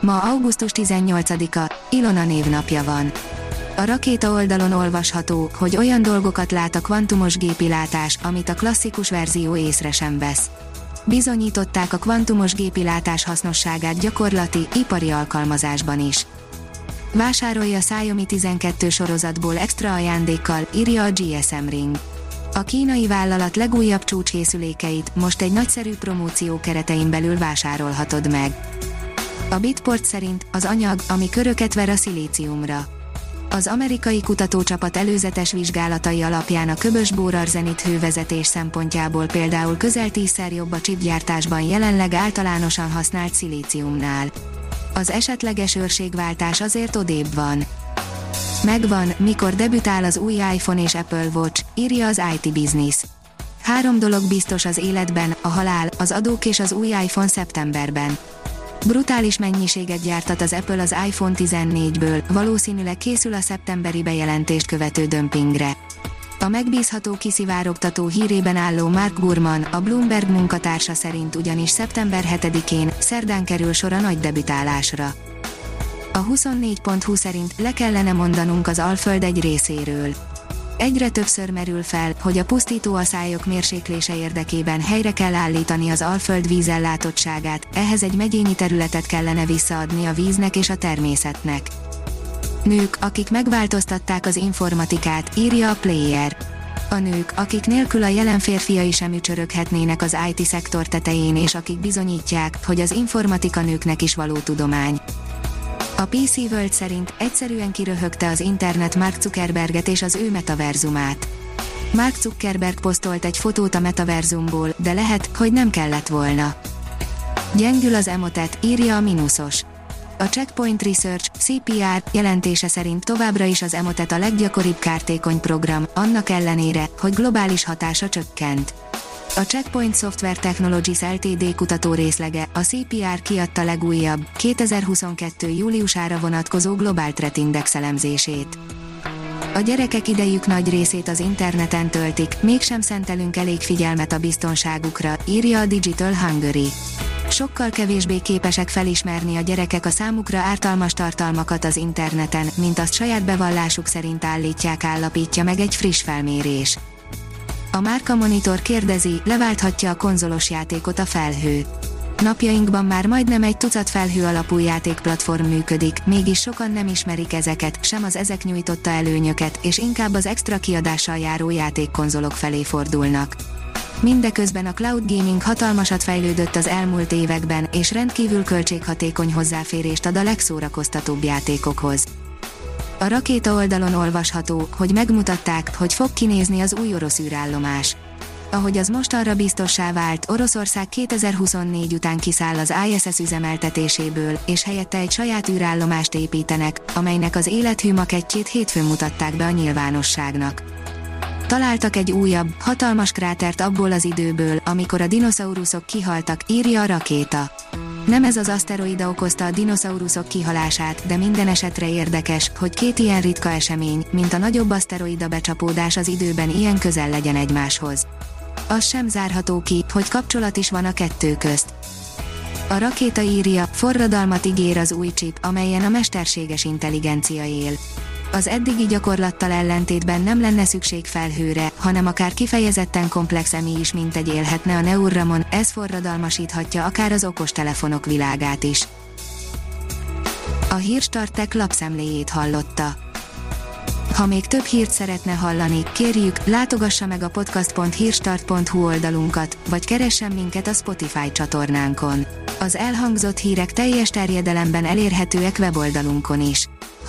Ma augusztus 18-a, Ilona névnapja van. A rakéta oldalon olvasható, hogy olyan dolgokat lát a kvantumos gépilátás, amit a klasszikus verzió észre sem vesz. Bizonyították a kvantumos gépilátás hasznosságát gyakorlati, ipari alkalmazásban is. Vásárolja a Xiaomi 12 sorozatból extra ajándékkal, írja a GSM Ring. A kínai vállalat legújabb csúcskészülékeit most egy nagyszerű promóció keretein belül vásárolhatod meg. A Bitport szerint az anyag, ami köröket ver a szilíciumra. Az amerikai kutatócsapat előzetes vizsgálatai alapján a köbös bórarzenit hővezetés szempontjából például közel tízszer jobb a csipgyártásban jelenleg általánosan használt szilíciumnál. Az esetleges őrségváltás azért odébb van. Megvan, mikor debütál az új iPhone és Apple Watch, írja az IT Business. Három dolog biztos az életben, a halál, az adók és az új iPhone szeptemberben. Brutális mennyiséget gyártat az Apple az iPhone 14-ből, valószínűleg készül a szeptemberi bejelentést követő dömpingre. A megbízható kiszivárogtató hírében álló Mark Gurman, a Bloomberg munkatársa szerint ugyanis szeptember 7-én, szerdán kerül sor a nagy debütálásra. A 24.20 szerint le kellene mondanunk az Alföld egy részéről egyre többször merül fel, hogy a pusztító aszályok mérséklése érdekében helyre kell állítani az Alföld vízellátottságát, ehhez egy megyényi területet kellene visszaadni a víznek és a természetnek. Nők, akik megváltoztatták az informatikát, írja a Player. A nők, akik nélkül a jelen férfiai sem ücsöröghetnének az IT-szektor tetején és akik bizonyítják, hogy az informatika nőknek is való tudomány. A PC World szerint egyszerűen kiröhögte az internet Mark Zuckerberget és az ő metaverzumát. Mark Zuckerberg posztolt egy fotót a metaverzumból, de lehet, hogy nem kellett volna. Gyengül az emotet, írja a Minusos. A Checkpoint Research CPR jelentése szerint továbbra is az emotet a leggyakoribb kártékony program, annak ellenére, hogy globális hatása csökkent. A Checkpoint Software Technologies Ltd. kutató részlege, a CPR kiadta legújabb, 2022. júliusára vonatkozó Global Threat Index elemzését. A gyerekek idejük nagy részét az interneten töltik, mégsem szentelünk elég figyelmet a biztonságukra, írja a Digital Hungary. Sokkal kevésbé képesek felismerni a gyerekek a számukra ártalmas tartalmakat az interneten, mint azt saját bevallásuk szerint állítják állapítja meg egy friss felmérés. A Márka Monitor kérdezi, leválthatja a konzolos játékot a felhő. Napjainkban már majdnem egy tucat felhő alapú játékplatform működik, mégis sokan nem ismerik ezeket, sem az ezek nyújtotta előnyöket, és inkább az extra kiadással járó játékkonzolok felé fordulnak. Mindeközben a cloud gaming hatalmasat fejlődött az elmúlt években, és rendkívül költséghatékony hozzáférést ad a legszórakoztatóbb játékokhoz. A rakéta oldalon olvasható, hogy megmutatták, hogy fog kinézni az új orosz űrállomás. Ahogy az most arra biztossá vált, Oroszország 2024 után kiszáll az ISS üzemeltetéséből, és helyette egy saját űrállomást építenek, amelynek az élethű makettjét hétfőn mutatták be a nyilvánosságnak. Találtak egy újabb, hatalmas krátert abból az időből, amikor a dinoszauruszok kihaltak, írja a rakéta. Nem ez az aszteroida okozta a dinoszauruszok kihalását, de minden esetre érdekes, hogy két ilyen ritka esemény, mint a nagyobb aszteroida becsapódás az időben ilyen közel legyen egymáshoz. Az sem zárható ki, hogy kapcsolat is van a kettő közt. A rakéta írja, forradalmat ígér az új chip, amelyen a mesterséges intelligencia él az eddigi gyakorlattal ellentétben nem lenne szükség felhőre, hanem akár kifejezetten komplex emi is mint egy élhetne a Neurramon, ez forradalmasíthatja akár az okostelefonok világát is. A Hírstartek lapszemléjét hallotta. Ha még több hírt szeretne hallani, kérjük, látogassa meg a podcast.hírstart.hu oldalunkat, vagy keressen minket a Spotify csatornánkon. Az elhangzott hírek teljes terjedelemben elérhetőek weboldalunkon is.